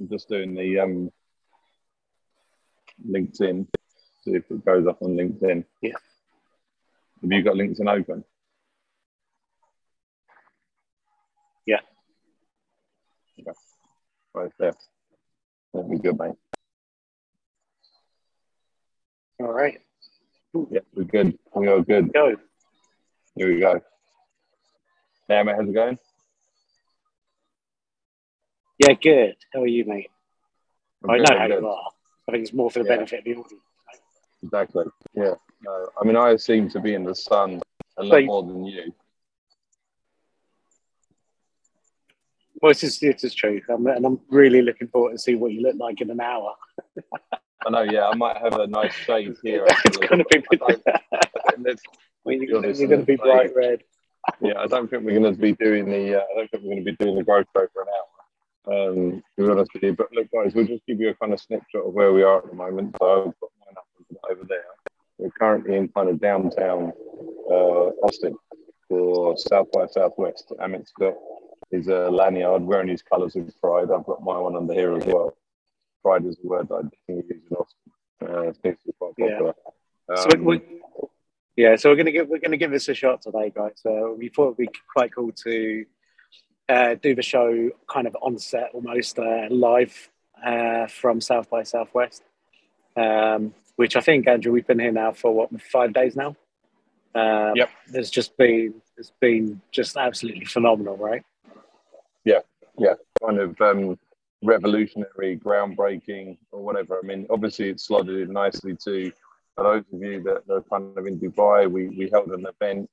I'm just doing the um, LinkedIn. See if it goes up on LinkedIn. Yeah. Have you got LinkedIn open? Yeah. Okay. Right there. That'd be good, mate. All right. Yeah, we're good. We are good. Go. Here we go. Yeah, mate, how's it going? Yeah, good. How are you, mate? I'm I know how good. you are. I think it's more for the Yeah. benefit of the audience. Exactly. Yeah. No, I mean, I seem to be in the sun a lot So- more than you. Well, this is, this is true. I'm, and I'm really looking forward to see what you look like in an hour. I know. Yeah, I might have a nice shade here. it's going to be. I don't- I think there's- you're going to be bright red. yeah, I don't think we're going to be doing the. Uh, I don't think we're going to be doing the growth for an hour. Um, to be honest with you, but look, guys, we'll just give you a kind of snapshot of where we are at the moment. So I've got mine up over there. We're currently in kind of downtown uh, Austin for South by Southwest. Amit's got his uh, lanyard wearing his colours with pride. I've got my one under here as well. Pride is a word that I definitely use in Austin. Uh, it seems to be quite Yeah. popular. So Um, we, yeah, so we're gonna give we're gonna give this a shot today, guys. So we thought it'd be quite cool to uh, do the show kind of on set, almost uh, live uh, from South by Southwest, um, which I think Andrew we've been here now for what five days now. Um, Yep. There's just been it's been just absolutely phenomenal, right? Yeah, yeah, kind of um, revolutionary, groundbreaking, or whatever. I mean, obviously, it slotted in nicely to for those of you that are kind of in Dubai. We we held an event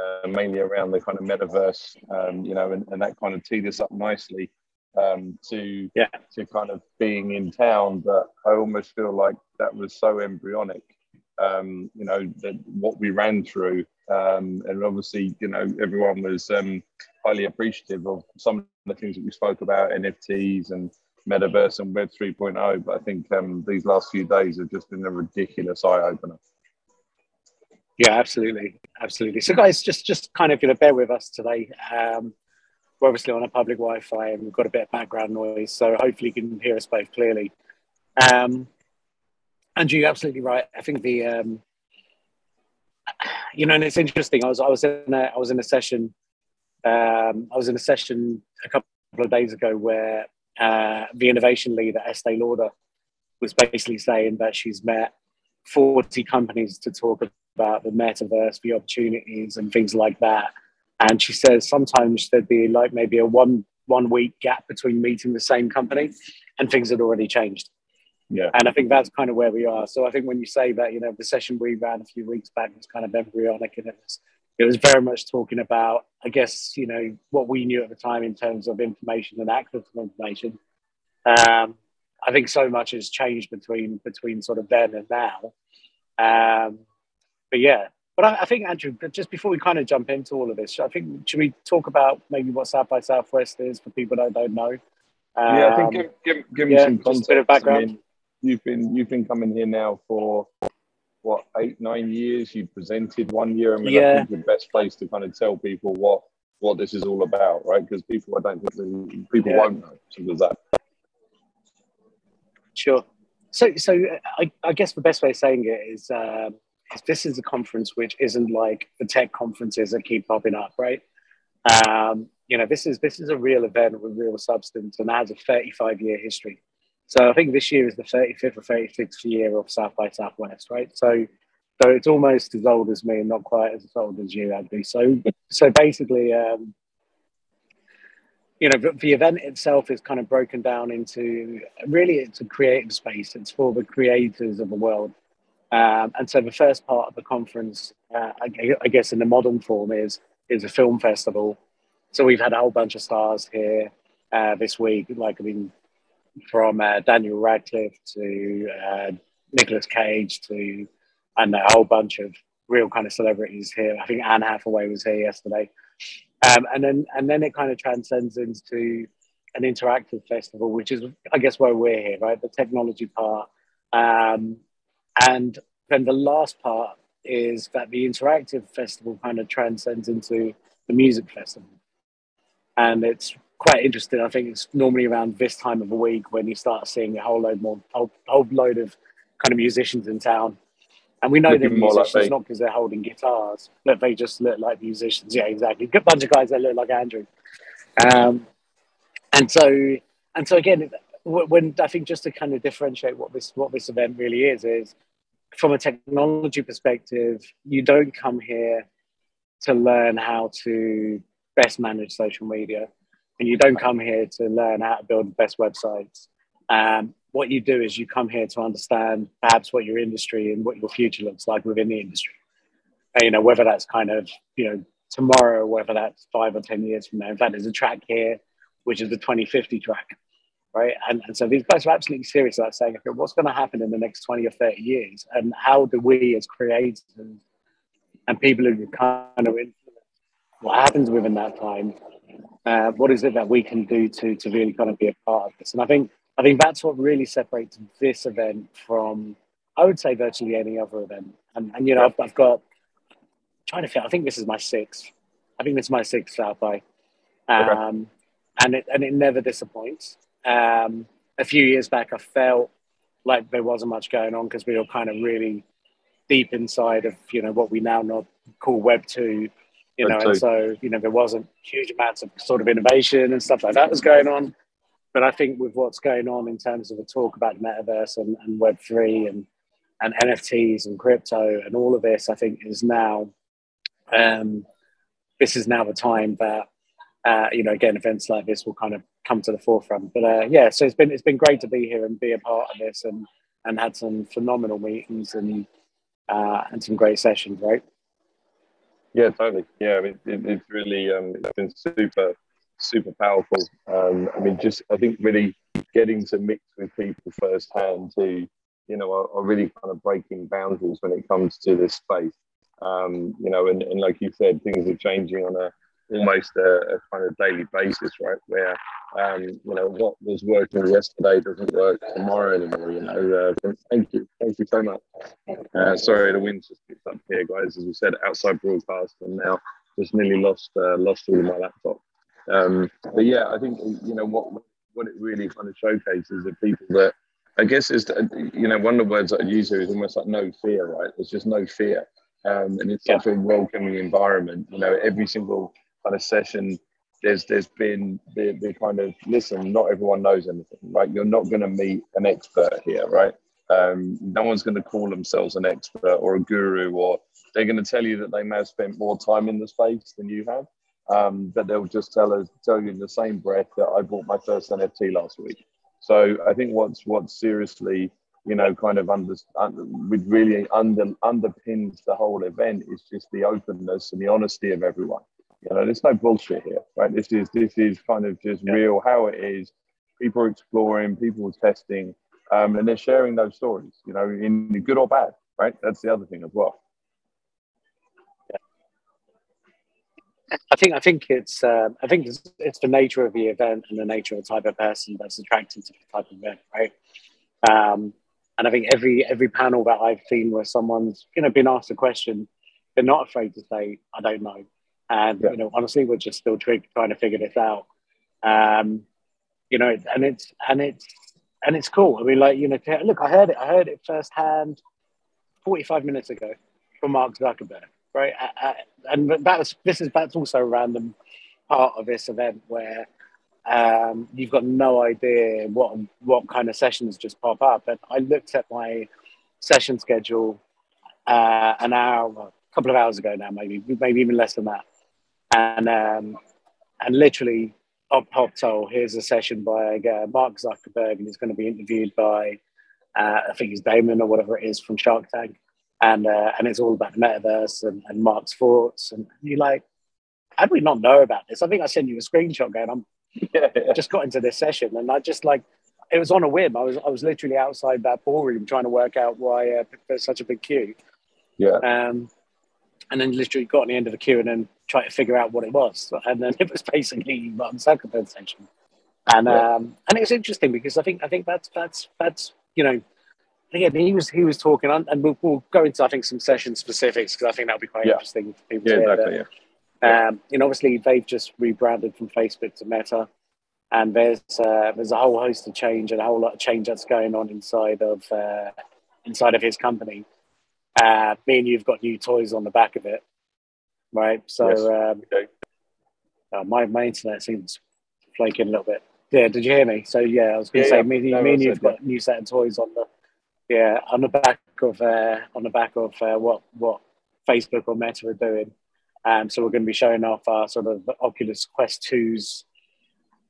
uh, mainly around the kind of metaverse, um, you know, and, and that kind of teed us up nicely um, to Yeah. to kind of being in town. But I almost feel like that was so embryonic. Um, you know, that what we ran through, um, and obviously, you know, everyone was um, highly appreciative of some of the things that we spoke about, NFTs and metaverse and Web 3.0. But I think um, these last few days have just been a ridiculous eye opener. Yeah, absolutely, absolutely. So, guys, just just kind of you know bear with us today. Um, we're obviously on a public Wi-Fi and we've got a bit of background noise, so hopefully you can hear us both clearly. Um, Andrew, you're absolutely right. I think the um, you know, and it's interesting. I was I was in a I was in a session. Um, I was in a session a couple of days ago where uh, the innovation leader Estee Lauder was basically saying that she's met 40 companies to talk about the metaverse, the opportunities, and things like that. And she says sometimes there'd be like maybe a one one week gap between meeting the same company, and things had already changed. Yeah. And I think that's kind of where we are. So I think when you say that, you know, the session we ran a few weeks back was kind of embryonic, and it was it was very much talking about, I guess, you know, what we knew at the time in terms of information and access to information. Um, I think so much has changed between between sort of then and now. Um, but yeah, but I, I think Andrew, but just before we kind of jump into all of this, I think should we talk about maybe what South by Southwest is for people that don't know? yeah, I think Um, give, give, give yeah, me some just a context. bit of background. I mean, you've been you've been coming here now for what eight nine years. You presented one year. I mean, I Yeah. think the best place to kind of tell people what what this is all about, right? Because people, I don't think people Yeah. won't know. So there's that. Sure. So, so uh, I, I guess the best way of saying it is, um, is this is a conference which isn't like the tech conferences that keep popping up, right? Um, you know, this is this is a real event with real substance and has a 35 year history. So I think this year is the 35th or 36th year of South by Southwest, right? So, so it's almost as old as me and not quite as old as you, Andy. So, so basically, um, you know, the, event itself is kind of broken down into really it's a creative space. It's for the creators of the world. Um, and so the first part of the conference, uh, I, I guess in the modern form, is is a film festival. So we've had a whole bunch of stars here uh, this week, like I mean, from uh, Daniel Radcliffe to uh, Nicolas Cage to and a whole bunch of real kind of celebrities here. I think Anne Hathaway was here yesterday. Um, and then and then it kind of transcends into an interactive festival, which is I guess why we're here, right? The technology part, um, and then the last part is that the interactive festival kind of transcends into the music festival, and it's quite interesting. I think it's normally around this time of the week when you start seeing a whole load more, whole, whole load of kind of musicians in town. And we know they're more like musicians they- not because they're holding guitars, but they just look like musicians. Yeah, exactly. Good bunch of guys that look like Andrew. Um, and so, and so again, when I think just to kind of differentiate what this what this event really is is from a technology perspective, you don't come here to learn how to best manage social media, and you don't come here to learn how to build the best websites. Um, what you do is you come here to understand perhaps what your industry and what your future looks like within the industry. And, you know, whether that's kind of you know tomorrow, or whether that's five or ten years from now. In fact, there's a track here which is the 2050 track, right? And, and so these guys are absolutely serious about saying, okay, what's going to happen in the next 20 or 30 years? And how do we as creators and people who kind of influence what happens within that time, uh, what is it that we can do to, to really kind of be a part of this? And I think, I think that's what really separates this event from, I would say, virtually any other event. And, and you know, I've, I've got, trying to feel, I think this is my sixth. I think this is my sixth South by. Um, and it and it never disappoints. Um, a few years back, I felt like there wasn't much going on because we were kind of really deep inside of you know what we now know call Web two, you know, and so you know there wasn't huge amounts of sort of innovation and stuff like that was going on. But I think with what's going on in terms of the talk about metaverse and, and Web three and and NFTs and crypto and all of this, I think is now um, this is now the time that uh, you know, again, events like this will kind of come to the forefront. But uh, yeah, so it's been it's been great to be here and be a part of this, and and had some phenomenal meetings and uh, and some great sessions, right? Yeah, totally. Yeah, I mean, it, it's really um, it's been super, super powerful. Um, I mean, just I think really getting to mix with people firsthand who, you know, are, are really kind of breaking boundaries when it comes to this space. Um, you know, and, and like you said, things are changing on a almost a, a kind of daily basis, right? Where um, you know what was working yesterday doesn't work tomorrow anymore. You know, uh, thank you, thank you so much. Uh, sorry, the wind just picked up here, guys. As we said, outside broadcast, and now just nearly lost uh, lost all of my laptop. Um, but yeah, I think you know what what it really kind of showcases are people that I guess is you know one of the words that I use here is almost like no fear, right? There's just no fear, um, and it's such a welcoming environment. You know, every single kind of session there's there's been the, the kind of listen not everyone knows anything right? You're not going to meet an expert here right? Um, no one's going to call themselves an expert or a guru or they're going to tell you that they may have spent more time in the space than you have um, but they'll just tell us tell you in the same breath that i bought my first nft last week so i think what's what's seriously you know kind of under, under with really under underpins the whole event is just the openness and the honesty of everyone you know, there's no bullshit here, right? This is this is kind of just Yeah. real how it is. People are exploring, people are testing, um, and they're sharing those stories. You know, in good or bad, right? That's the other thing as well. I think I think it's uh, I think it's, it's the nature of the event and the nature of the type of person that's attracted to the type of event, right? Um, and I think every every panel that I've seen where someone's you know been asked a question, they're not afraid to say I don't know, and Yeah. you know honestly we're just still try- trying to figure this out. Um, you know, and it's and it's and it's cool. I mean, like you know, look, I heard it. I heard it firsthand, forty five minutes ago, from Mark Zuckerberg, right? And that's this is that's also a random part of this event where um, you've got no idea what what kind of sessions just pop up. And I looked at my session schedule uh, an hour, a couple of hours ago now, maybe maybe even less than that, and um, and literally up popped oh here's a session by uh, Mark Zuckerberg and he's going to be interviewed by uh, I think it's Daymond or whatever it is from Shark Tank and uh, and it's all about the metaverse and, and Mark's thoughts. And you're like how do we not know about this? I think I sent you a screenshot going I'm Yeah, just got into this session. And I just like it was on a whim. I was I was literally outside that ballroom trying to work out why uh, there's such a big queue. Yeah, um, and then literally got on the end of the queue and then tried to figure out what it was. And then it was basically Mark Zuckerberg section. And Yeah. um, and it was interesting because I think I think that's that's that's you know again he was he was talking and and we'll, we'll go into I think some session specifics because I think that'll be quite Yeah. interesting for people yeah, to hear. exactly. Yeah, Um, you know, obviously they've just rebranded from Facebook to Meta. and there's uh, there's a whole host of change and a whole lot of change that's going on inside of uh, inside of his company. Uh, me and you've got new toys on the back of it, right? So Yes. um, Okay. uh, my my internet seems flaking a little bit. Yeah, did you hear me? So yeah, I was going to Yeah, say yeah. me, No, me and you've got a new set of toys on the yeah on the back of uh, on the back of uh, what what Facebook or Meta are doing. Um, so we're going to be showing off our sort of Oculus Quest twos.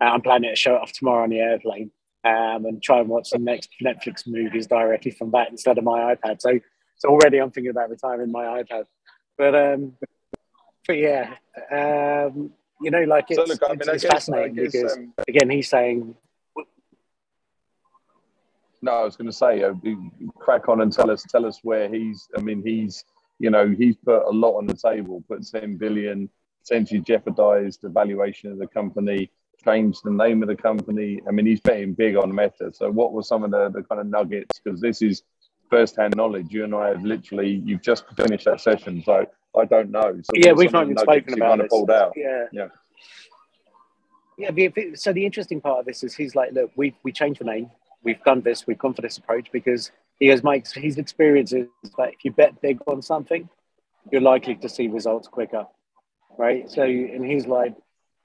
Uh, I'm planning to show it off tomorrow on the airplane um, and try and watch some next Netflix movies directly from that instead of my iPad. So so already I'm thinking about retiring my iPad. But um, but yeah, um, you know, like it's, So look, I mean, it's, it's guess, fascinating guess because um, again, he's saying No, I was going to say, uh, crack on and tell us, tell us where he's. I mean, he's, you know, he's put a lot on the table, put ten billion, essentially jeopardized the valuation of the company, changed the name of the company. I mean, he's betting big on Meta. So, what were some of the, the kind of nuggets? Because this is first-hand knowledge. You and I have literally, you've just finished that session, so I don't know. So, yeah, we've not even spoken about kind of pulled out. Yeah, Yeah. yeah. So the interesting part of this is he's like, look, we we changed the name, we've done this, we've gone for this approach because he has Mike, his experience is that if you bet big on something, you're likely to see results quicker, right? So and he's like,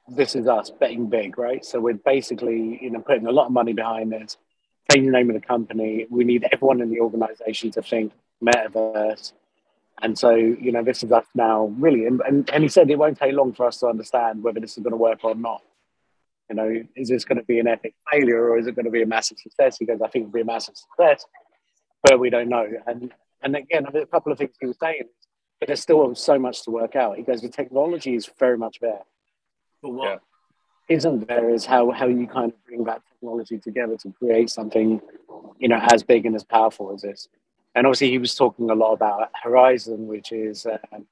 this is us betting big, right? So we're basically, you know, putting a lot of money behind this, changing the name of the company. We need everyone in the organization to think metaverse. And so, you know, this is us now, really. And, and, and he said it won't take long for us to understand whether this is going to work or not. You know, is this going to be an epic failure or is it going to be a massive success? He goes, I think it'll be a massive success, but we don't know. And and again, a couple of things he was saying, but there's still so much to work out. He goes, the technology is very much there. But what not there is how, how you kind of bring that technology together to create something, you know, as big and as powerful as this. And obviously, he was talking a lot about Horizon, which is um,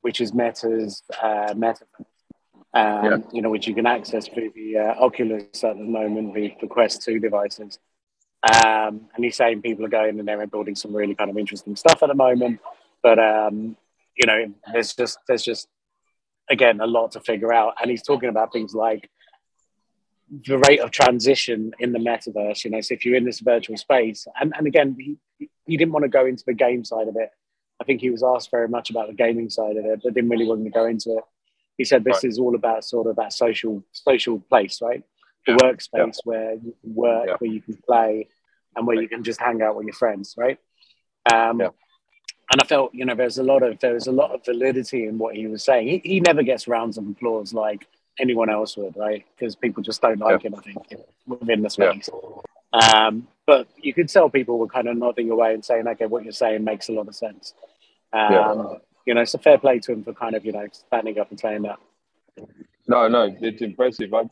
which is Meta's uh, metaverse, um, Yeah. you know, which you can access through the uh, Oculus at the moment, the, the Quest Two devices. Um, and he's saying people are going in there and building some really kind of interesting stuff at the moment. But um, you know, there's just there's just again a lot to figure out. And he's talking about things like the rate of transition in the metaverse. You know, so if you're in this virtual space, and, and again, he, he didn't want to go into the game side of it. I think he was asked very much about the gaming side of it, but didn't really want to go into it. He said this Right. is all about sort of that social social place, right? The Yeah. workspace where you can work, Yeah. where you can play, and where you can just hang out with your friends, right? Um, Yeah. And I felt, you know, there's a lot of there was a lot of validity in what he was saying. He, he never gets rounds of applause like anyone else would, right? Because people just don't like him, I think, within the Yeah. space. Um, but you could tell people were kind of nodding away and saying, okay, what you're saying makes a lot of sense. Um, Yeah. You know, it's a fair play to him for kind of, you know, standing up and saying that. No, no, it's impressive. I,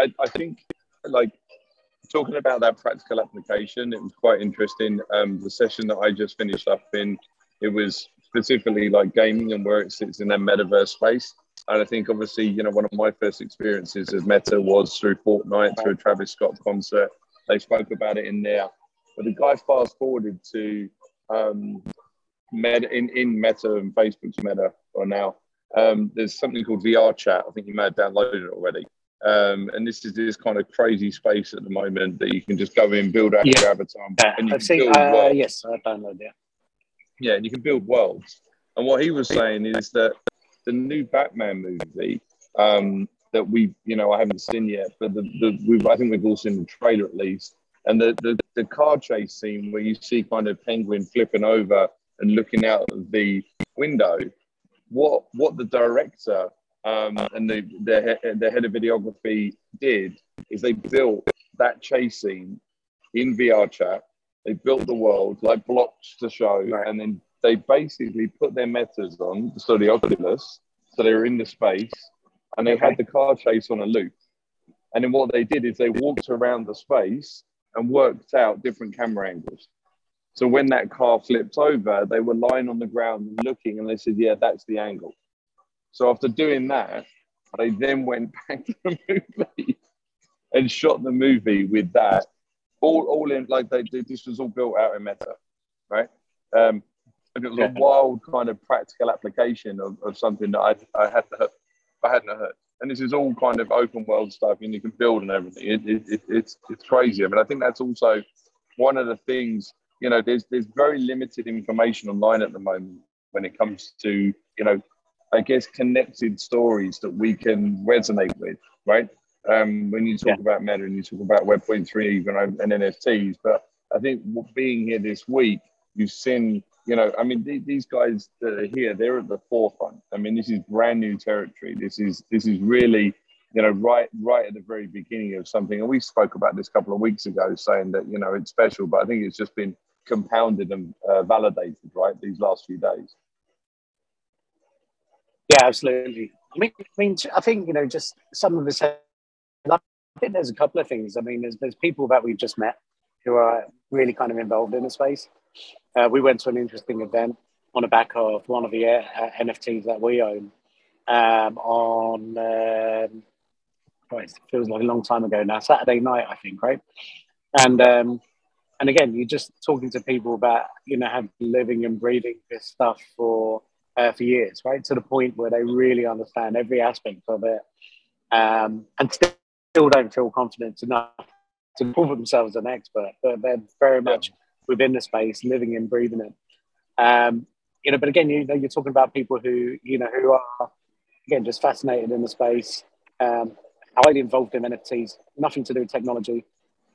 I, I think, like, talking about that practical application, it was quite interesting. Um, the session that I just finished up in, it was specifically like gaming and where it sits in that metaverse space. And I think, obviously, you know, one of my first experiences as Meta was through Fortnite, through a Travis Scott concert. They spoke about it in there. But the guy fast forwarded to um, Meta, in, in Meta and Facebook's Meta or now. Um, there's something called VR chat. I think you may have downloaded it already. Um, and this is this kind of crazy space at the moment that you can just go in, build out Yeah. your avatar, Yeah, and you I've can seen, build uh, worlds. yes, I downloaded it. Yeah, and you can build worlds. And what he was saying is that the new Batman movie um, that we, you know, I haven't seen yet, but the, the we've, I think we've all seen the trailer at least. And the, the the car chase scene where you see kind of Penguin flipping over and looking out the window. What what the director um, and the the, the head of videography did is they built that chase scene in VR chat. They built the world like blocks to show, Right. and then they basically put their metas on, so the Oculus, so they were in the space, and they Okay. had the car chase on a loop. And then what they did is they walked around the space and worked out different camera angles. So when that car flipped over, they were lying on the ground and looking, and they said, "Yeah, that's the angle." So after doing that, they then went back to the movie and shot the movie with that. All, all in like they, they this was all built out in Meta, right? Um, and it was Yeah. a wild kind of practical application of, of something that I I had I hadn't heard. and this is all kind of open world stuff, and you can build and everything. It, it, it, it's it's crazy. I mean, I think that's also one of the things. You know, there's there's very limited information online at the moment when it comes to you know, I guess connected stories that we can resonate with, right? Um, when you talk yeah. about meta and you talk about Web point three, even and NFTs, but I think being here this week, you've seen you know, I mean, th- these guys that are here, they're at the forefront. I mean, this is brand new territory. This is this is really, you know, right right at the very beginning of something. And we spoke about this a couple of weeks ago, saying that you know it's special, but I think it's just been compounded and uh, validated, right, these last few days. Yeah, absolutely. I mean, I mean, I think you know, just some of us. I think there's a couple of things. I mean, there's there's people that we've just met who are really kind of involved in the space. Uh, we went to an interesting event on the back of one of the uh, NFTs that we own um, on, um, it feels like a long time ago now, Saturday night, I think, right? And um, and again, you're just talking to people about you know have living and breathing this stuff for uh, for years, right? To the point where they really understand every aspect of it, um, and still don't feel confident enough to call themselves an expert, but they're very much within the space, living and breathing it. Um, you know, but again, you know, you're talking about people who, you know, who are again just fascinated in the space, um, highly involved in NFTs, nothing to do with technology,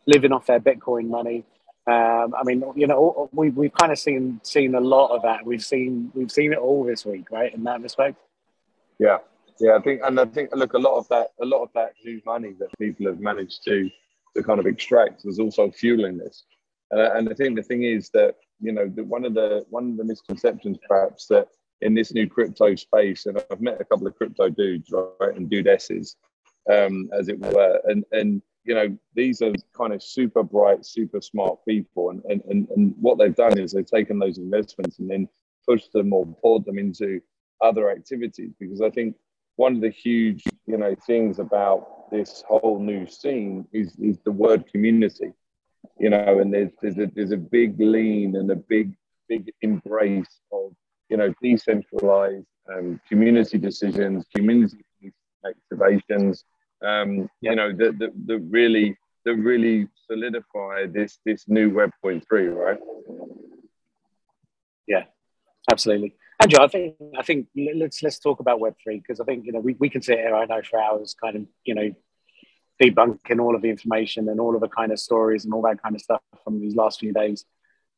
living off their Bitcoin money. Um, I mean, you know, we've we've kind of seen seen a lot of that. We've seen we've seen it all this week, right? In that respect. Yeah, yeah. I think, and I think, look, a lot of that, a lot of that new money that people have managed to to kind of extract is also fueling this. And, and I think the thing is that you know the, one of the one of the misconceptions perhaps that in this new crypto space, and I've met a couple of crypto dudes, right, and dudesses, um, as it were, and and you know these are kind of super bright, super smart people, and and and, and what they've done is they've taken those investments and then pushed them or poured them into other activities because I think one of the huge you know things about this whole new scene is is the word community you know, and there's there's a, there's a big lean and a big big embrace of you know decentralized um, community decisions, community activations. Um, You know that that that really that really solidify this this new Web point three, right? Yeah, absolutely. Andrew, I think I think let's let's talk about Web three because I think you know we, we can sit here I know for hours, kind of you know debunking all of the information and all of the kind of stories and all that kind of stuff from these last few days.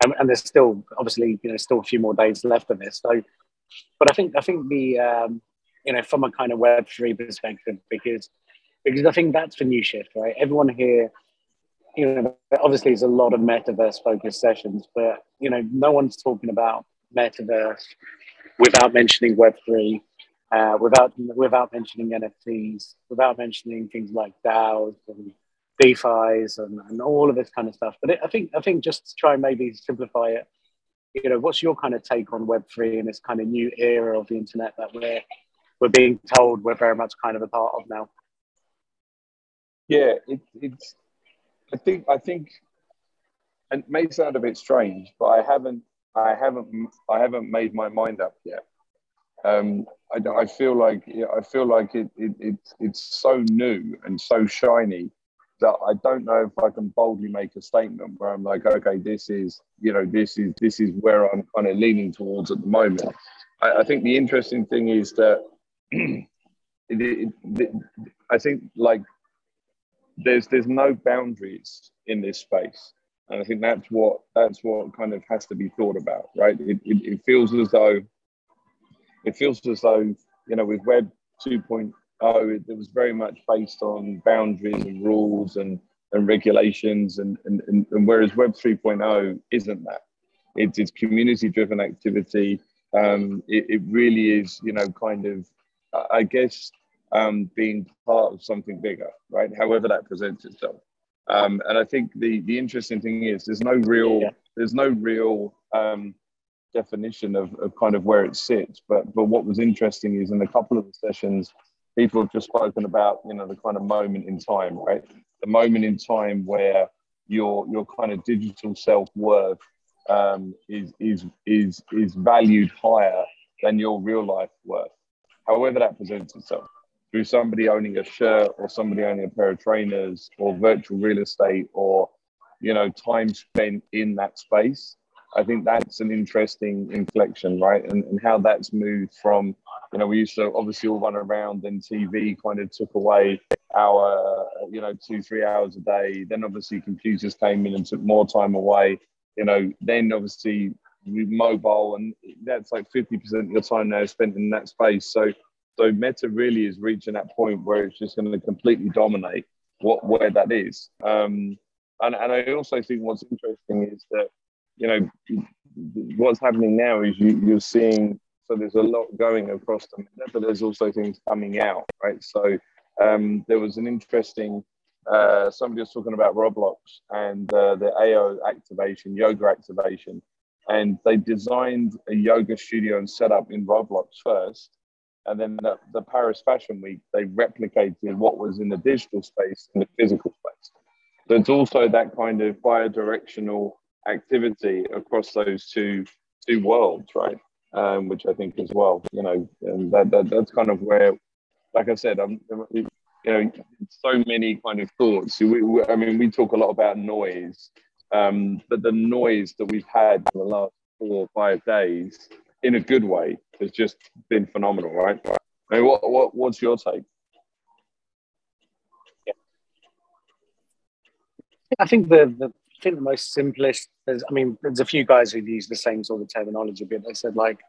And, and there's still obviously you know still a few more days left of this. So, but I think I think the um, you know from a kind of Web three perspective because because I think that's the new shift, right? Everyone here, you know, obviously there's a lot of metaverse focused sessions, but you know, no one's talking about metaverse without mentioning Web three uh, without without mentioning NFTs, without mentioning things like DAOs and DeFi's and, and all of this kind of stuff. But it, I think I think just to try and maybe simplify it, you know, what's your kind of take on Web three and this kind of new era of the internet that we're we're being told we're very much kind of a part of now? Yeah, it, it's. I think I think, and it may sound a bit strange, but I haven't I haven't I haven't made my mind up yet. Um, I, I feel like I feel like it, it, it, it's so new and so shiny that I don't know if I can boldly make a statement where I'm like, okay, this is you know this is this is where I'm kind of leaning towards at the moment. I, I think the interesting thing is that it, it, I think like there's there's no boundaries in this space, and I think that's what that's what kind of has to be thought about, right? It, it, it feels as though it feels as though you know with Web 2.0, it, it was very much based on boundaries and rules and and regulations, and and, and, and whereas Web 3.0 isn't that. It's, it's community driven activity. Um, it, it really is, you know, kind of, I guess, um, being part of something bigger, right? However that presents itself. Um, and I think the the interesting thing is there's no real yeah. there's no real um, definition of, of kind of where it sits. But but what was interesting is in a couple of the sessions, people have just spoken about you know the kind of moment in time, right? The moment in time where your your kind of digital self worth um, is is is is valued higher than your real life worth, however that presents itself. Through somebody owning a shirt or somebody owning a pair of trainers or virtual real estate or you know time spent in that space i think that's an interesting inflection right? And, and how that's moved from you know we used to obviously all run around and tv kind of took away our you know two three hours a day. Then obviously computers came in and took more time away. You know then obviously mobile and that's like 50% of your time now spent in that space. So so meta really is reaching that point where it's just going to completely dominate what where that is um, and, and I also think what's interesting is that, you know, what's happening now is you, you're seeing, so there's a lot going across the but there's also things coming out, right? So um, there was an interesting, uh, somebody was talking about Roblox and uh, the Alo activation, yoga activation. And they designed a yoga studio and set up in Roblox first. And then the, the Paris Fashion Week, they replicated what was in the digital space in the physical space. There's also that kind of bi-directional activity across those two two worlds, right? Um, which I think as well, you know, and that, that that's kind of where, like I said, I'm, you know, so many kind of thoughts. We, we, I mean, we talk a lot about noise, um, but the noise that we've had for the last four or five days, in a good way, has just been phenomenal, right? I mean, what, what what's your take? I think the, the I think the most simplest. is I mean, there's a few guys who use the same sort of terminology, but they said like,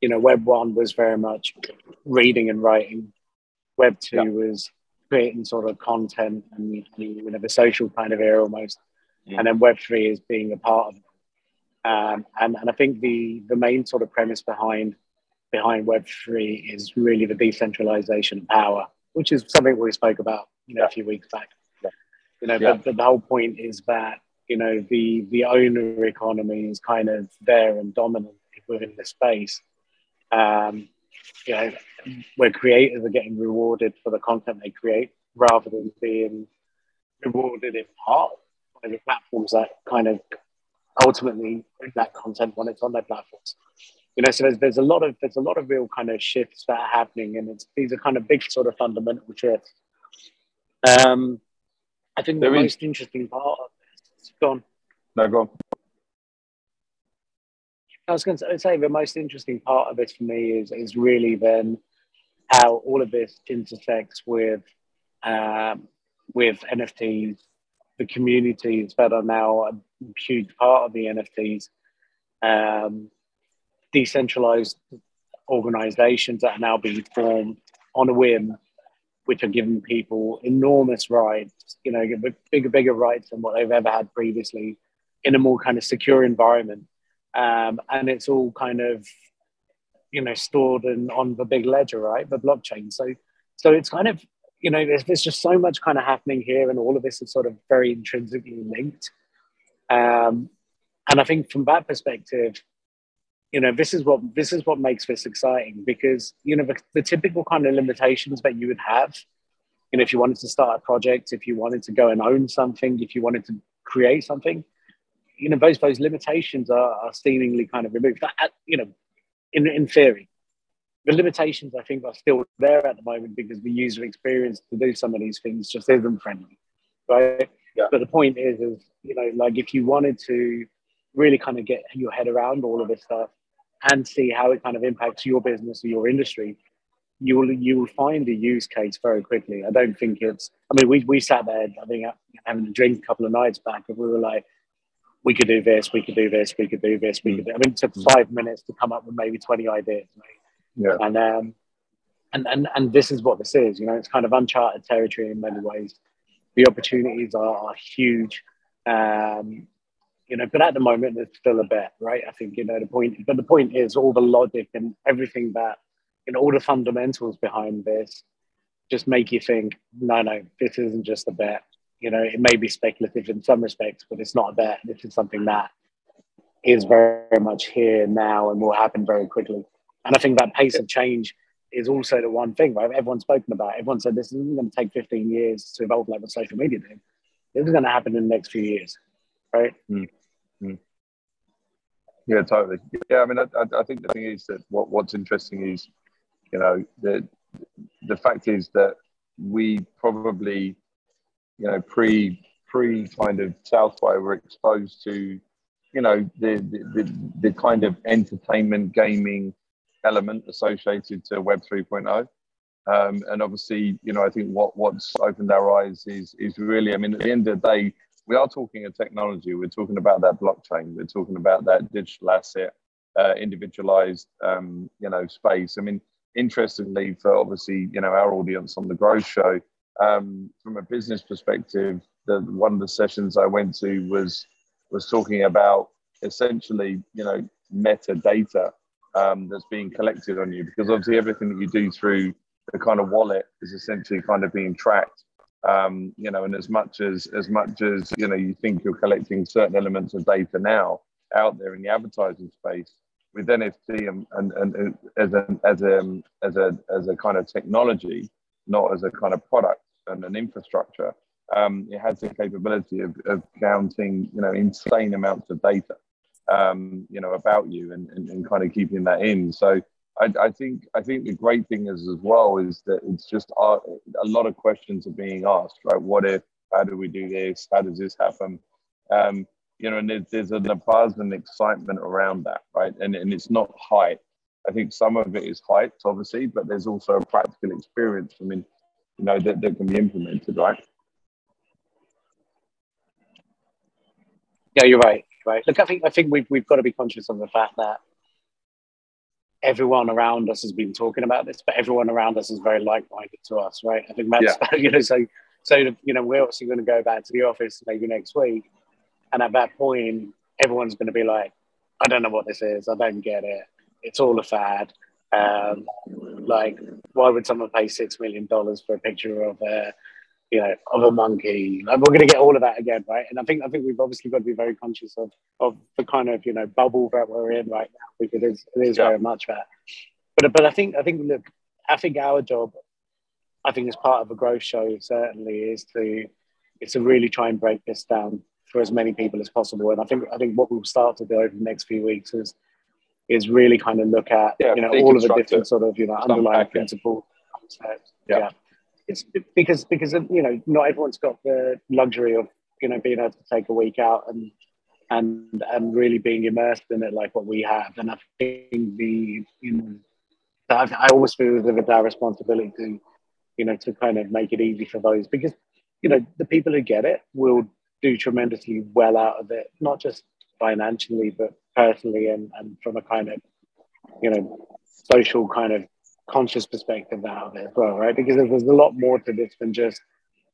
you know, Web one was very much reading and writing. Web two yeah. was creating sort of content and you know the social kind of era almost, yeah. and then Web three is being a part of it. Um, and and I think the the main sort of premise behind behind Web three is really the decentralization of power, which is something we spoke about you know yeah. a few weeks back. You know, yeah. but, the whole point is that you know the the owner economy is kind of there and dominant within the space. Um, you know, where creators are getting rewarded for the content they create rather than being rewarded in part by the platforms that kind of ultimately bring that content when it's on their platforms. You know, so there's, there's a lot of there's a lot of real kind of shifts that are happening, and it's these are kind of big sort of fundamental shifts. Um, I think the most interesting part of this, go on. No, go on. I was going to say the most interesting part of it for me is is really then how all of this intersects with um, with NFTs, the communities that are now a huge part of the NFTs, um, decentralized organizations that are now being formed on a whim which are giving people enormous rights, you know, bigger, bigger rights than what they've ever had previously in a more kind of secure environment. Um, and it's all kind of, you know, stored in, on the big ledger, right? The blockchain. So, so it's kind of, you know, there's, there's just so much kind of happening here, and all of this is sort of very intrinsically linked. Um, and I think from that perspective, you know this is what this is what makes this exciting because you know the, the, typical kind of limitations that you would have you know if you wanted to start a project if you wanted to go and own something if you wanted to create something you know those those limitations are, are seemingly kind of removed that, you know in, in theory the limitations i think are still there at the moment because the user experience to do some of these things just isn't friendly right yeah. but the point is is you know like if you wanted to really kind of get your head around all of this stuff and see how it kind of impacts your business or your industry, you will you will find a use case very quickly. I don't think it's. I mean, we we sat there, I think, having a drink a couple of nights back, and we were like, we could do this, we could do this, we could do this, we could. Do, I mean, it took five minutes to come up with maybe twenty ideas. Yeah. And um, and and and this is what this is. You know, it's kind of uncharted territory in many ways. The opportunities are, are huge. Um, you know, but at the moment it's still a bet, right? I think, you know, the point, but the point is all the logic and everything that, you know, all the fundamentals behind this just make you think, no, no, this isn't just a bet. You know, it may be speculative in some respects, but it's not a bet. This is something that is very much here now and will happen very quickly. And I think that pace of change is also the one thing, right? Everyone's spoken about. Everyone said this isn't going to take 15 years to evolve like what social media did. This is going to happen in the next few years right? Mm. Mm. Yeah, totally. Yeah, I mean, I, I, think the thing is that what, what's interesting is, you know, that the fact is that we probably, you know, pre pre kind of South were exposed to, you know, the, the the, the kind of entertainment gaming element associated to Web 3.0. Um, and obviously, you know, I think what what's opened our eyes is is really, I mean, at the end of the day, we are talking a technology. We're talking about that blockchain. We're talking about that digital asset, uh, individualized, um, you know, space. I mean, interestingly, for obviously, you know, our audience on the Growth Show, um, from a business perspective, the one of the sessions I went to was was talking about essentially, you know, metadata um, that's being collected on you because obviously everything that you do through the kind of wallet is essentially kind of being tracked. Um, you know, and as much as as much as you know, you think you're collecting certain elements of data now out there in the advertising space with NFT and, and, and as a as a as a as a kind of technology, not as a kind of product and an infrastructure. Um, it has the capability of, of counting, you know, insane amounts of data, um, you know, about you and, and, and kind of keeping that in. So I, I, think I think the great thing is as well is that it's just uh, a lot of questions are being asked, right? What if? How do we do this? How does this happen? Um, you know, and there's, there's a buzz and excitement around that, right? And and it's not hype. I think some of it is hype, obviously, but there's also a practical experience. I mean, you know, that, that can be implemented, right? Yeah, you're right. Right. Look, I think I think we've we've got to be conscious of the fact that everyone around us has been talking about this, but everyone around us is very like-minded to us, right? I think that's yeah. you know, so so you know, we're obviously going to go back to the office maybe next week, and at that point, everyone's going to be like, I don't know what this is, I don't get it, it's all a fad. Um, like, why would someone pay six million dollars for a picture of a you know, of a monkey. Like we're going to get all of that again, right? And I think I think we've obviously got to be very conscious of of the kind of you know bubble that we're in right now because it is, it is yeah. very much that. But but I think I think look, I think our job, I think as part of a growth show certainly is to is to really try and break this down for as many people as possible. And I think I think what we'll start to do over the next few weeks is is really kind of look at yeah, you know all of the different sort of you know underlying principles. yeah. yeah it's because because you know not everyone's got the luxury of you know being able to take a week out and and and really being immersed in it like what we have. And I think the you know I've, I always feel that it's our responsibility to you know to kind of make it easy for those because you know the people who get it will do tremendously well out of it, not just financially but personally and and from a kind of you know social kind of conscious perspective out of it as well, right? Because there's a lot more to this than just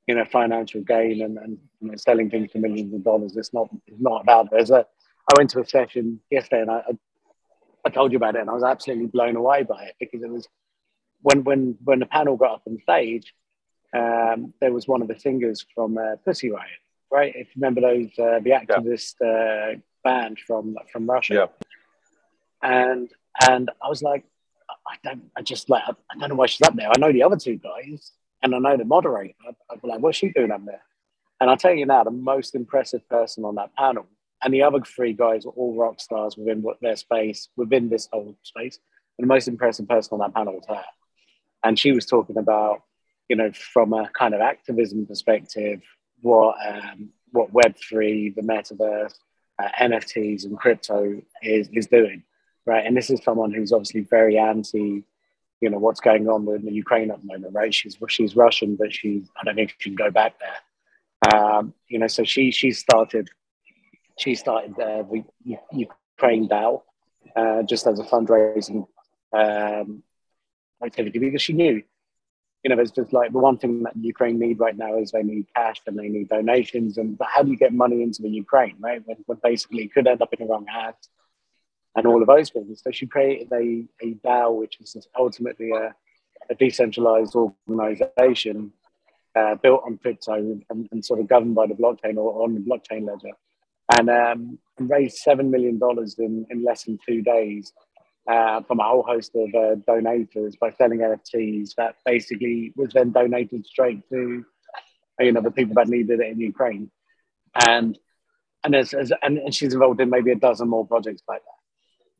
you know financial gain and, and you know, selling things for millions of dollars. It's not it's not about there's a I went to a session yesterday and I, I, I told you about it and I was absolutely blown away by it because it was when when when the panel got up on stage, um, there was one of the singers from uh, Pussy Riot, right? If you remember those uh, the activist yeah. uh, band from from Russia, yeah. and and I was like, I don't, I just like, I don't know why she's up there. I know the other two guys and I know the moderator. I'd be like, what's she doing up there? And I'll tell you now, the most impressive person on that panel, and the other three guys were all rock stars within their space, within this whole space. And the most impressive person on that panel was her. And she was talking about, you know, from a kind of activism perspective, what um, what Web three, the metaverse, uh, NFTs, and crypto is is doing right? And this is someone who's obviously very anti, you know, what's going on with the Ukraine at the moment, right? She's she's Russian, but she's I don't if she can go back there. Um, you know, so she she started she started uh, the Ukraine DAO uh, just as a fundraising um, activity because she knew, you know, there's just like the one thing that Ukraine need right now is they need cash and they need donations. And but how do you get money into the Ukraine, right? When, when basically it could end up in the wrong hands and all of those things. So she created a, a DAO, which is ultimately a, a decentralized organization uh, built on crypto and, and, sort of governed by the blockchain or on the blockchain ledger. And, um, raised $7 million in, in less than two days uh, from a whole host of uh, donators by selling NFTs that basically was then donated straight to you know the people that needed it in Ukraine. And and, as, as, and she's involved in maybe a dozen more projects like that.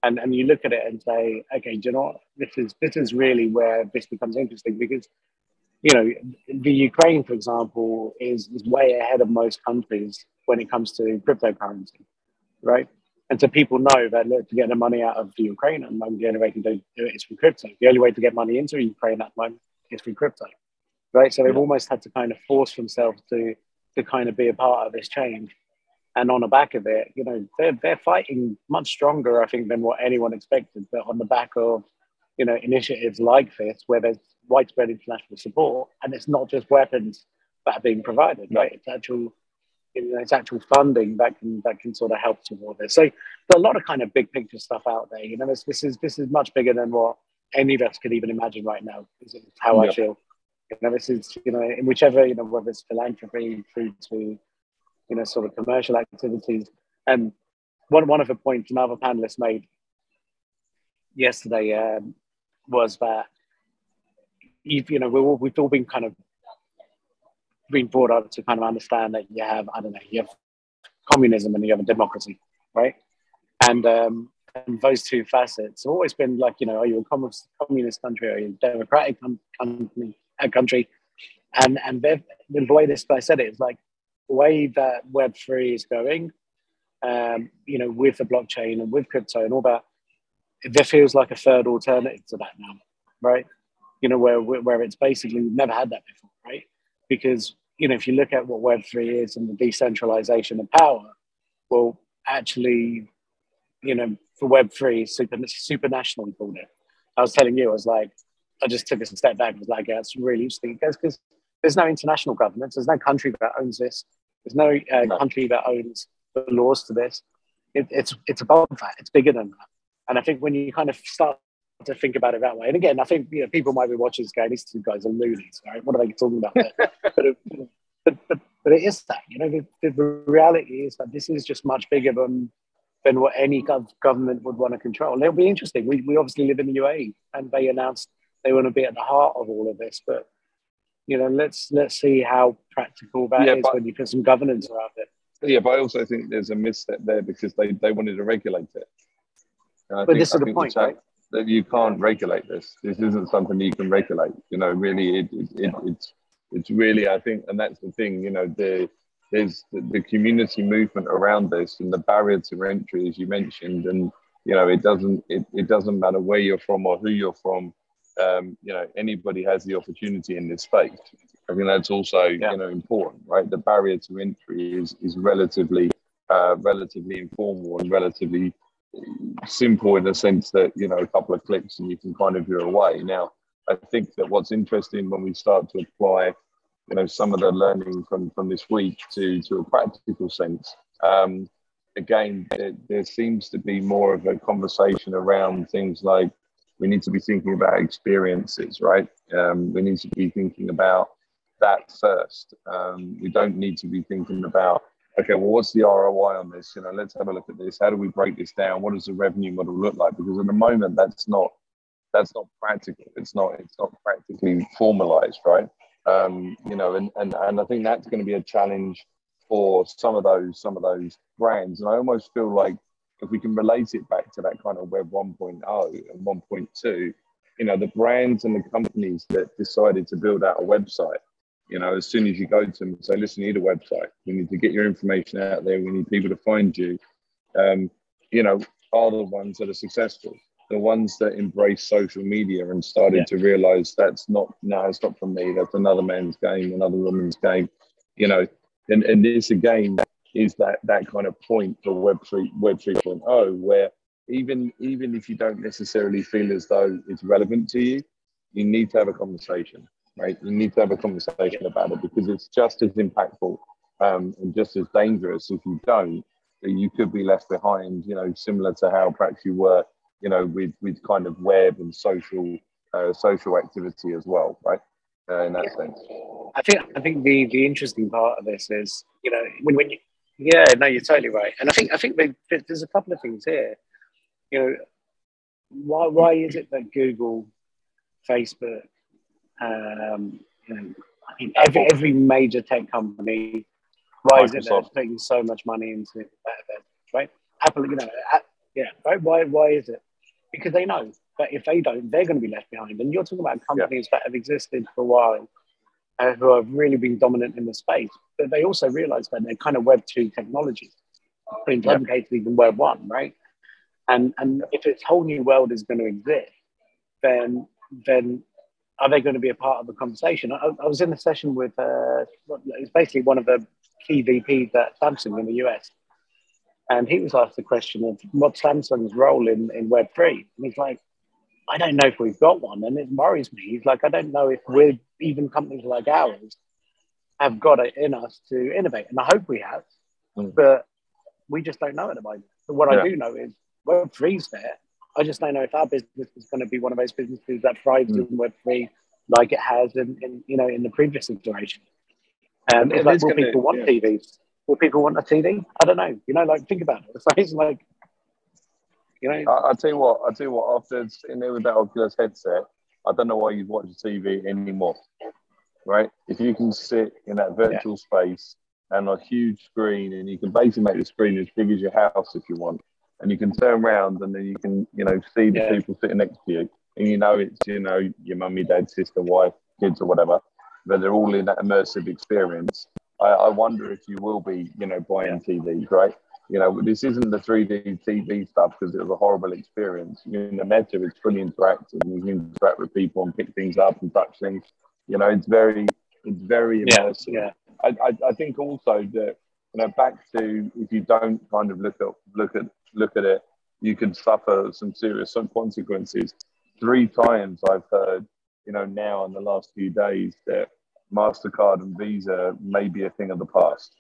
And and you look at it and say, okay, do you know what? This is this is really where this becomes interesting because you know the Ukraine, for example, is is way ahead of most countries when it comes to cryptocurrency, right? And so people know that look, to get the money out of the Ukraine and the only way to do it is through crypto. The only way to get money into Ukraine at the moment is through crypto, right? So they've yeah. almost had to kind of force themselves to to kind of be a part of this change. And on the back of it, you know, they're, they're fighting much stronger, I think, than what anyone expected. But on the back of, you know, initiatives like this, where there's widespread international support, and it's not just weapons that are being provided, right? It's actual, you know, it's actual funding that can that can sort of help toward this. So there's a lot of kind of big picture stuff out there. You know, this, this is this is much bigger than what any of us could even imagine right now. Is how yeah. I feel. You know, this is you know, in whichever you know, whether it's philanthropy through to you know, sort of commercial activities. And one, one of the points another panelist made yesterday um, was that, you know, we we've all been kind of been brought up to kind of understand that you have, I don't know, you have communism and you have a democracy, right? And, um, and those two facets have always been like, you know, are you a communist country? Are you a democratic company, a country? And and the way this guy said it is like way that Web3 is going, um, you know, with the blockchain and with crypto and all that, there feels like a third alternative to that now, right? You know, where, where it's basically never had that before, right? Because, you know, if you look at what Web3 is and the decentralization of power, well, actually, you know, for Web3, super, national called it. I was telling you, I was like, I just took a step back. I was like, yeah, it's really interesting because there's no international governance. There's no country that owns this. There's no, uh, no. country that owns the laws to this. It, it's it's above that. It's bigger than that. And I think when you kind of start to think about it that way, and again, I think you know people might be watching this going, "These two guys are loonies, right? What are they talking about?" but, it, but, but, but it is that. You know, the, the reality is that this is just much bigger than than what any gov- government would want to control. And it'll be interesting. We, we obviously live in the UAE, and they announced they want to be at the heart of all of this. But you know, let's let's see how practical that yeah, is but, when you put some governance around it. Yeah, but I also think there's a misstep there because they, they wanted to regulate it. but think, this is the point, right? That you can't regulate this. This isn't something you can regulate. You know, really, it, it, it it's it's really I think, and that's the thing. You know, the there's the, the community movement around this and the barrier to entry, as you mentioned, and you know, it doesn't it, it doesn't matter where you're from or who you're from um, you know anybody has the opportunity in this space. I think that's also yeah. you know important, right? The barrier to entry is is relatively uh, relatively informal and relatively simple in the sense that you know a couple of clicks and you can kind of you're away. Now, I think that what's interesting when we start to apply, you know, some of the learning from from this week to to a practical sense. Um, again, there, there seems to be more of a conversation around things like we need to be thinking about experiences, right? Um, we need to be thinking about that first. Um, we don't need to be thinking about, okay, well, what's the ROI on this? You know, let's have a look at this. How do we break this down? What does the revenue model look like? Because at the moment, that's not that's not practical. It's not it's not practically formalized, right? Um, you know, and, and and I think that's going to be a challenge for some of those some of those brands. And I almost feel like if we can relate it back to that kind of web 1.0 and 1.2 you know the brands and the companies that decided to build out a website you know as soon as you go to them and say listen you need a website. We need to get your information out there. We need people to find you um, you know are the ones that are successful. The ones that embrace social media and started yeah. to realize that's not no it's not for me. That's another man's game another woman's game you know and, and this again is that that kind of point for Web three Web 3.0 where even even if you don't necessarily feel as though it's relevant to you, you need to have a conversation, right? You need to have a conversation about it because it's just as impactful um, and just as dangerous if you don't. That you could be left behind, you know, similar to how perhaps you were, you know, with with kind of web and social uh, social activity as well, right? Uh, in that yeah. sense. I think I think the the interesting part of this is, you know, when when you yeah, no, you're totally right. And I think I think there's a couple of things here. You know, why why is it that Google, Facebook, um, you know, I mean, every every major tech company, why Microsoft. is it they're putting so much money into that, right? Apple, you know, Yeah, right. Why? Why is it? Because they know that if they don't, they're going to be left behind. And you're talking about companies yeah. that have existed for a while, uh, who have really been dominant in the space, but they also realize that they're kind of Web two technologies, in some yeah. cases even Web one, right? And and if this whole new world is going to exist, then then are they going to be a part of the conversation? I, I was in a session with uh, it's basically one of the key VPs at Samsung in the US, and he was asked the question of what's Samsung's role in in Web three, and he's like, I don't know if we've got one, and it worries me. He's like, I don't know if we're even companies like ours have got it in us to innovate, and I hope we have, mm. but we just don't know at the moment. But what yeah. I do know is Web three's there I just don't know if our business is going to be one of those businesses that thrives mm. in Web three like it has in, in you know in the previous iteration. Um, it's like, will people want yeah. TVs? Will people want a TV? I don't know. You know, like think about it. It's like, you know. I, will tell you what. I'll tell you what. After sitting there with that Oculus headset, I don't know why you'd watch the TV anymore. Right? If you can sit in that virtual yeah. space and a huge screen, and you can basically make the screen as big as your house if you want and you can turn around and then you can, you know, see the yeah. people sitting next to you, and you know it's, you know, your mummy, dad, sister, wife, kids, or whatever, but they're all in that immersive experience. I, I wonder if you will be, you know, buying TVs, right? You know, this isn't the 3D TV stuff because it was a horrible experience. In the meta, it's fully interactive. You can interact with people and pick things up and touch things. You know, it's very, it's very immersive. Yeah, yeah. I, I, I think also that you know, back to if you don't kind of look at look at look at it, you could suffer some serious some consequences. Three times I've heard, you know, now in the last few days that Mastercard and Visa may be a thing of the past.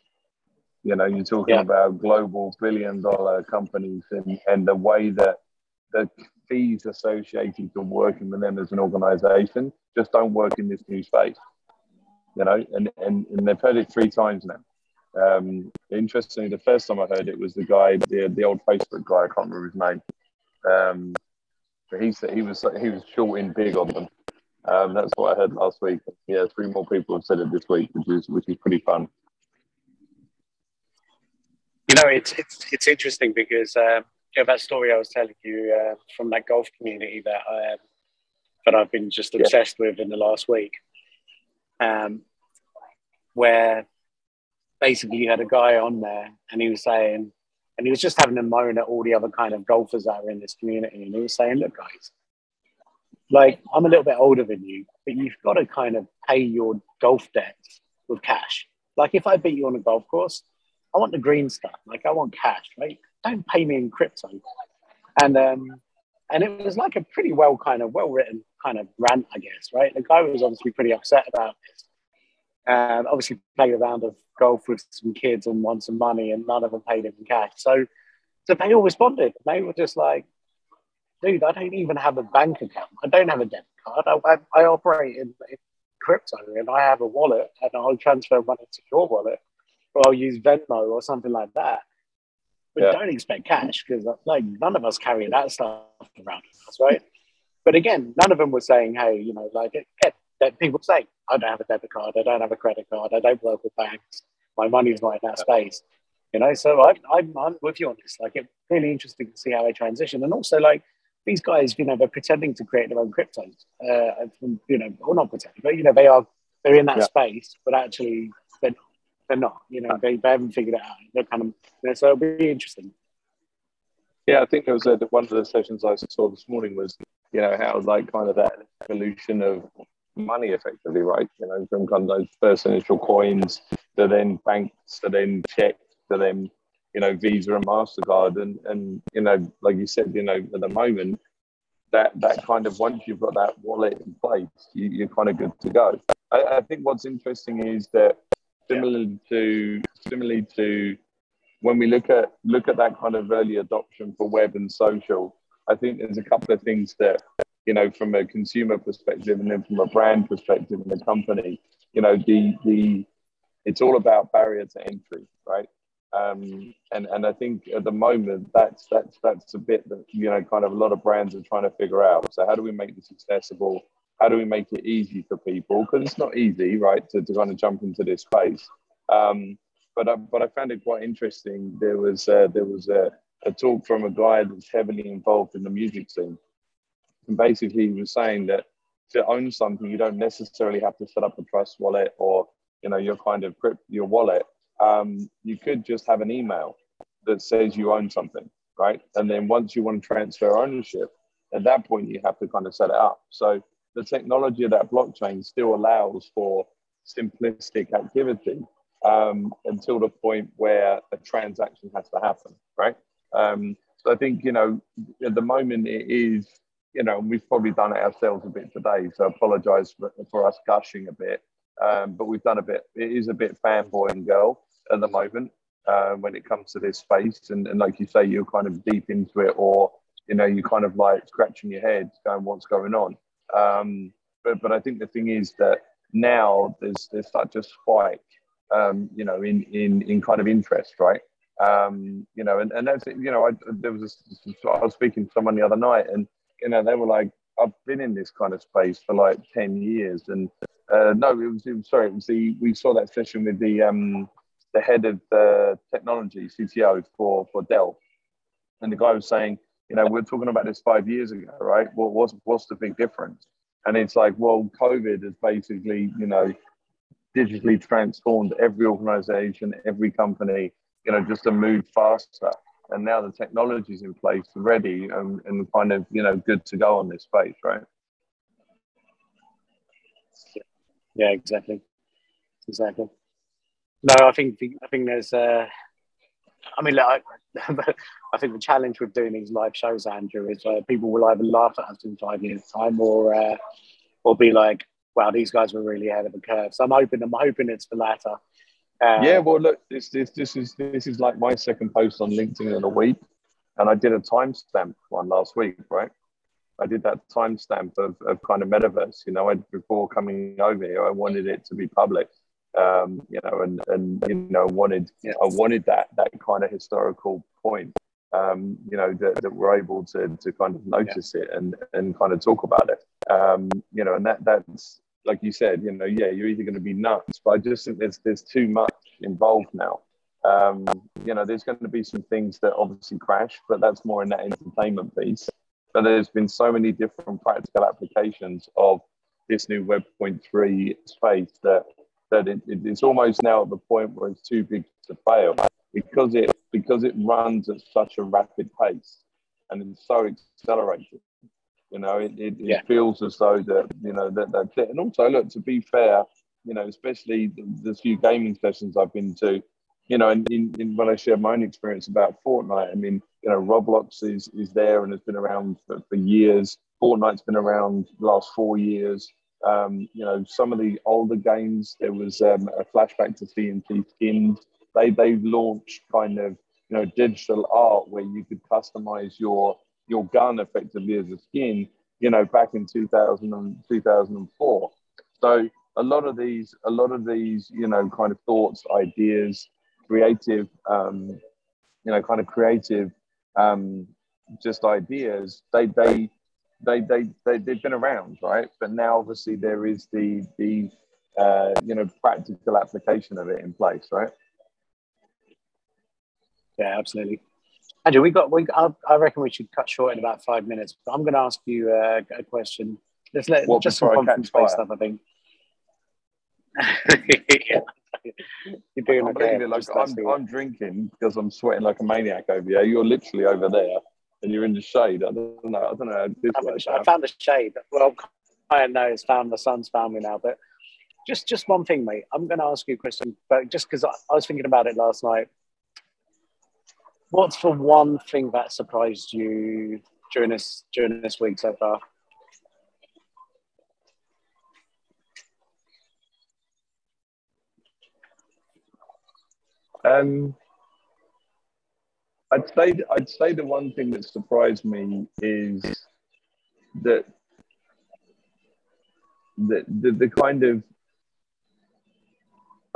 You know, you're talking yeah. about global billion dollar companies and, and the way that the fees associated to working with them as an organization just don't work in this new space. You know, and, and, and they've heard it three times now. Um, interestingly, the first time I heard it was the guy, the, the old Facebook guy. I can't remember his name. Um, but he said he was he was shorting big on them. Um, that's what I heard last week. Yeah, three more people have said it this week, which is which is pretty fun. You know, it's it's it's interesting because um, you know, that story I was telling you uh, from that golf community that I um, that I've been just obsessed yeah. with in the last week, um, where basically you had a guy on there and he was saying, and he was just having a moan at all the other kind of golfers that are in this community. And he was saying, look, guys, like I'm a little bit older than you, but you've got to kind of pay your golf debts with cash. Like if I beat you on a golf course, I want the green stuff. Like I want cash, right? Don't pay me in crypto. And um, and it was like a pretty well kind of well written kind of rant, I guess, right? The guy was obviously pretty upset about this. And obviously played a round of golf with some kids and won some money, and none of them paid him in cash. So, so they all responded. They were just like, "Dude, I don't even have a bank account. I don't have a debit card. I, I, I operate in, in crypto, and I have a wallet, and I'll transfer money to your wallet, or I'll use Venmo or something like that." But yeah. don't expect cash because like none of us carry that stuff around us, right? But again, none of them were saying, "Hey, you know, like that people say, I don't have a debit card, I don't have a credit card, I don't work with banks, my money's not in that space. You know, so I, I'm, I'm with you on this. Like, it's really interesting to see how they transition. And also, like, these guys, you know, they're pretending to create their own cryptos. Uh, you know, or not pretending, but, you know, they are, they're in that yeah. space, but actually they're, they're not. You know, uh, they, they haven't figured it out. They're kind of, you know, so it'll be interesting. Yeah, I think it was a, one of the sessions I saw this morning was, you know, how like kind of that evolution of money effectively, right? You know, from kind of those first initial coins to then banks to then checks to then, you know, Visa and MasterCard. And, and, you know, like you said, you know, at the moment, that, that kind of once you've got that wallet in place, you, you're kind of good to go. I, I think what's interesting is that similarly to similarly to when we look at look at that kind of early adoption for web and social, I think there's a couple of things that you know, from a consumer perspective and then from a brand perspective in the company, you know, the the it's all about barrier to entry, right? Um, and and I think at the moment that's that's that's a bit that you know kind of a lot of brands are trying to figure out. So how do we make this accessible? How do we make it easy for people? Because it's not easy, right, to, to kind of jump into this space. Um, but I, but I found it quite interesting. There was uh, there was a a talk from a guy that's heavily involved in the music scene. And basically, he was saying that to own something, you don't necessarily have to set up a trust wallet or you know your kind of crypt your wallet. Um, you could just have an email that says you own something, right? And then once you want to transfer ownership, at that point you have to kind of set it up. So the technology of that blockchain still allows for simplistic activity um, until the point where a transaction has to happen, right? Um, so I think you know at the moment it is you know we've probably done it ourselves a bit today. So I apologise for, for, us gushing a bit, um, but we've done a bit. It is a bit fanboy and girl at the moment uh, when it comes to this space, and, and like you say, you're kind of deep into it, or you know you're kind of like scratching your head, going, "What's going on?" Um, but but I think the thing is that now there's there's such a spike, um, you know, in in in kind of interest, right? Um, you know, and, and that's you know, I there was a, I was speaking to someone the other night, and you know, they were like, I've been in this kind of space for like ten years, and uh, no, it was, it was sorry, it was the we saw that session with the um the head of the technology CTO for for Dell, and the guy was saying, you know, we're talking about this five years ago, right? What's what's the big difference? And it's like, well, COVID has basically, you know, digitally transformed every organization, every company, you know, just to move faster. And now the technology is in place, ready and, and kind of, you know, good to go on this space, right? Yeah, exactly. Exactly. No, I think I think there's uh I mean, I think the challenge with doing these live shows, Andrew, is uh, people will either laugh at us in five years' time, or uh, or be like, "Wow, these guys were really ahead of the curve." So I'm hoping, I'm hoping it's the latter. Uh, yeah, well, look, this, this this is this is like my second post on LinkedIn in a week, and I did a timestamp one last week, right? I did that timestamp of, of kind of metaverse. You know, I, before coming over here, I wanted it to be public um, you know, and and you know wanted I wanted that that kind of historical point, um, you know, that, that we're able to to kind of notice yeah. it and and kind of talk about it, um, you know, and that that's like you said, you know, yeah, you're either going to be nuts, but I just think there's there's too much involved now. Um, you know, there's going to be some things that obviously crash, but that's more in that entertainment piece. But there's been so many different practical applications of this new Web.3 space that that it, it, it's almost now at the point where it's too big to fail because it because it runs at such a rapid pace and it's so accelerated. You know, it, it, yeah. it feels as though that you know that that's it. And also, look, to be fair, you know, especially the, the few gaming sessions I've been to, you know, in, in, in, when I share my own experience about Fortnite, I mean, you know, Roblox is is there and has been around for, for years. Fortnite's been around the last four years. Um, you know, some of the older games, there was um, a flashback to CNC skins. They they launched kind of you know digital art where you could customize your your gun effectively as a skin. You know, back in 2000 and 2004. So a lot of these, a lot of these, you know, kind of thoughts, ideas, creative, um, you know, kind of creative, um, just ideas. They they they, they, they, they've been around, right? But now obviously there is the, the uh, you know, practical application of it in place, right? Yeah, absolutely. Andrew, we got, we, I, I reckon we should cut short in about five minutes, but I'm going to ask you uh, a question. Let's let, what, just some conference-based stuff, I think. yeah. You're doing okay. Like, I'm, I'm drinking because I'm sweating like a maniac over here. You're literally over there and you're in the shade. I don't know. I don't know. I, found the shade. Well, I know it's found the sun's found me now, but just just one thing, mate. I'm going to ask you a question, but just because I, I was thinking about it last night. What's the one thing that surprised you during this during this week so far? Um, I'd say I'd say the one thing that surprised me is that the the, the kind of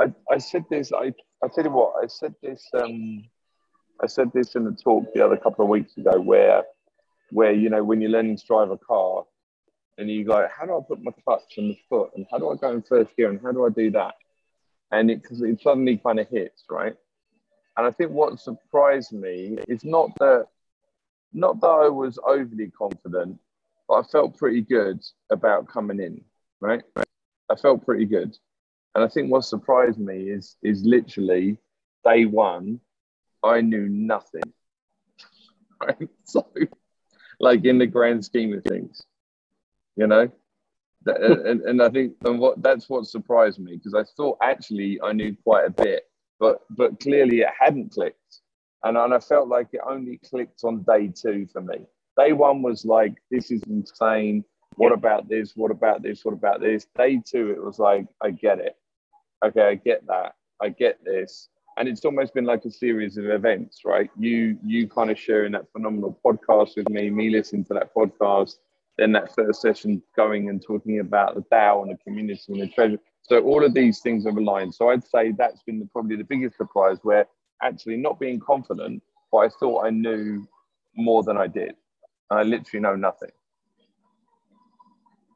I, I said this I I tell you what I said this um I said this in a talk the other couple of weeks ago where where you know when you're learning to drive a car and you go how do I put my clutch on the foot? And how do I go in first gear? And how do I do that? And it, cause it suddenly kind of hits right And I think what surprised me is not that not that I was overly confident, but I felt pretty good about coming in, right? I felt pretty good. And I think what surprised me is is literally day one, I knew nothing. Right? So like in the grand scheme of things, you know? and, and I think and what that's what surprised me because I thought actually I knew quite a bit, but but clearly it hadn't clicked. And, and I felt like it only clicked on day two for me. Day one was like, this is insane. What about this? What about this? What about this? Day two, it was like, I get it. Okay, I get that. I get this. And it's almost been like a series of events, right? You you kind of sharing that phenomenal podcast with me, me listening to that podcast, then that first session going and talking about the DAO and the community and the treasure. So all of these things have aligned. So I'd say that's been the, probably the biggest surprise where actually not being confident, but I thought I knew more than I did. I literally know nothing.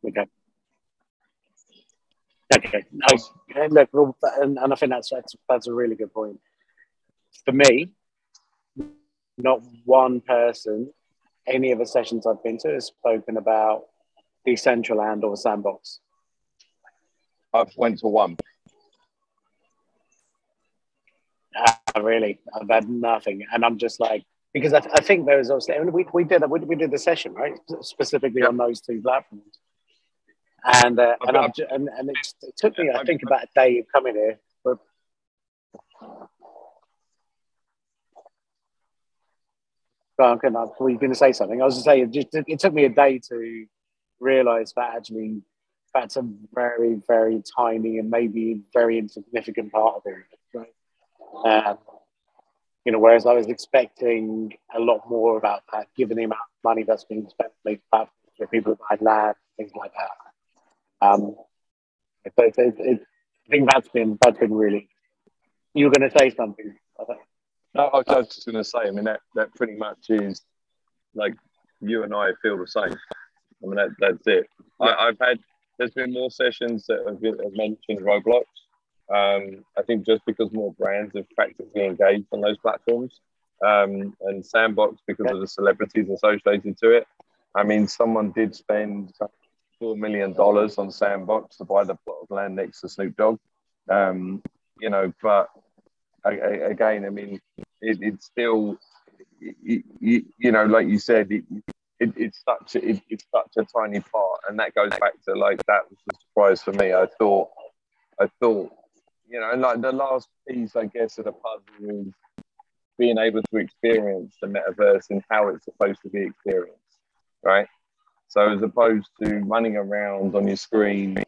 Okay. Okay. Nice. And look, and, and I think that's, that's that's a really good point. For me, not one person, any of the sessions I've been to, has spoken about Decentraland or Sandbox. I've went to one. Uh, really, I've had nothing, and I'm just like because I, I think there was obviously I mean, we we did we, we did the session right specifically on those two platforms, and uh, and, I've, and and it, it took me I think about a day of coming here, but. Duncan, were you going to say something? I was going to say it, just, it took me a day to realise that actually that's a very, very tiny and maybe very insignificant part of it. Right? Um, you know, whereas I was expecting a lot more about that, given the amount of money that's being spent platforms for people buy land, things like that. Um, so it, it, it, I think that's been that's been really. You're going to say something. No, I was just going to say. I mean, that that pretty much is like you and I feel the same. I mean, that, that's it. Yeah. I, have had there's been more sessions that have, have mentioned Roblox. Um, I think just because more brands have practically engaged on those platforms, um, and Sandbox because of the celebrities associated to it. I mean, someone did spend four million dollars on Sandbox to buy the plot of land next to Snoop Dogg. Um, you know, but again, I mean, it, it's still, you, you, know, like you said, it, it, it's such a, it, it's such a tiny part, and that goes back to like that was a surprise for me. I thought, I thought you know, and like the last piece, I guess, of the puzzle is being able to experience the metaverse and how it's supposed to be experienced, right? So as opposed to running around on your screen,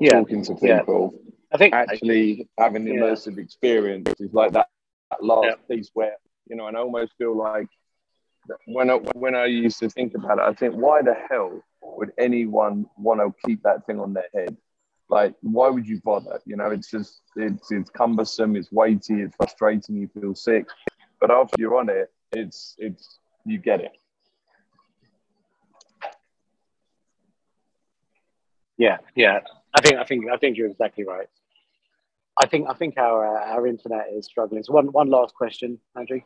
yeah. talking to people, yeah. I think actually having the immersive yeah. experience is like that, that last piece where you know, and I almost feel like when I, when I used to think about it, I think why the hell would anyone want to keep that thing on their head? Like, why would you bother? You know, it's just it's it's cumbersome, it's weighty, it's frustrating, you feel sick. But after you're on it, it's it's you get it. Yeah, yeah. I think I think I think you're exactly right. I think I think our uh, our internet is struggling. So one one last question, Andrew.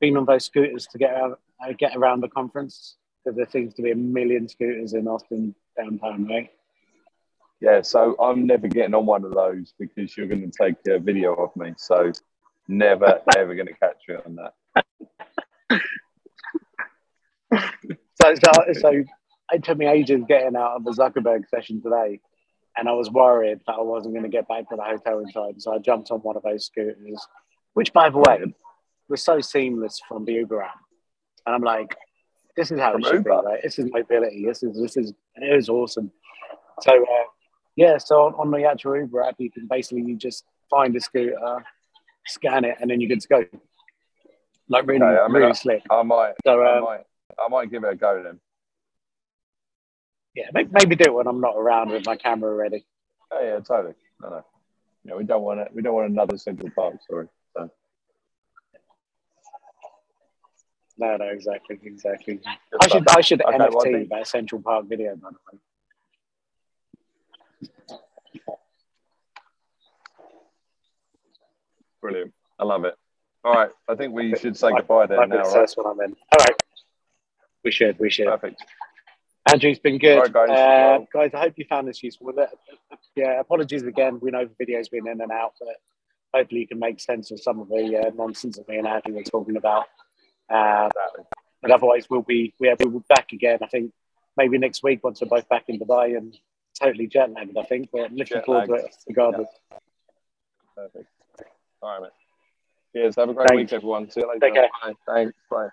Being on those scooters to get around, uh, get around the conference because there seems to be a million scooters in Austin downtown, right? Yeah, so I'm never getting on one of those because you're going to take a video of me. So never, ever going to catch you on that. so, so, so it took me ages getting out of the Zuckerberg session today, and I was worried that I wasn't going to get back to the hotel in time. So I jumped on one of those scooters, which, by the way, was so seamless from the Uber app. And I'm like, this is how from it should Uber. be. Like, this is mobility. This is this is it was awesome. So uh, yeah, so on, on the actual Uber app, you can basically you just find a scooter, scan it, and then you're good to go. Like really, okay, I mean, really I, slick. I might, so, um, I might, I might give it a go then. Yeah, maybe do it when I'm not around with my camera ready. Oh, yeah, totally. No, no. Know, we don't want it. We don't want another Central Park story. So. No, no, exactly, exactly. I should, I should okay, NFT well, that Central Park video, by the way. Brilliant. I love it. All right. I think we should say goodbye there Might be now. the Right? first one I'm in. All right. We should. We should. Perfect. Andrew's been good. All right, guys. Uh, Well- guys, I hope you found this useful. Yeah, apologies again. We know the video's been in and out, but hopefully you can make sense of some of the uh, nonsense that me and Andrew were talking about. Uh, Exactly. but otherwise, we'll be we we'll be back again. I think maybe next week once we're both back in Dubai and totally jet lagged. I think, but looking Jet forward to it regardless. Perfect. All right, mate. Cheers. Have a great Thanks. week, everyone. See you later. Take care. Bye. Thanks. Bye.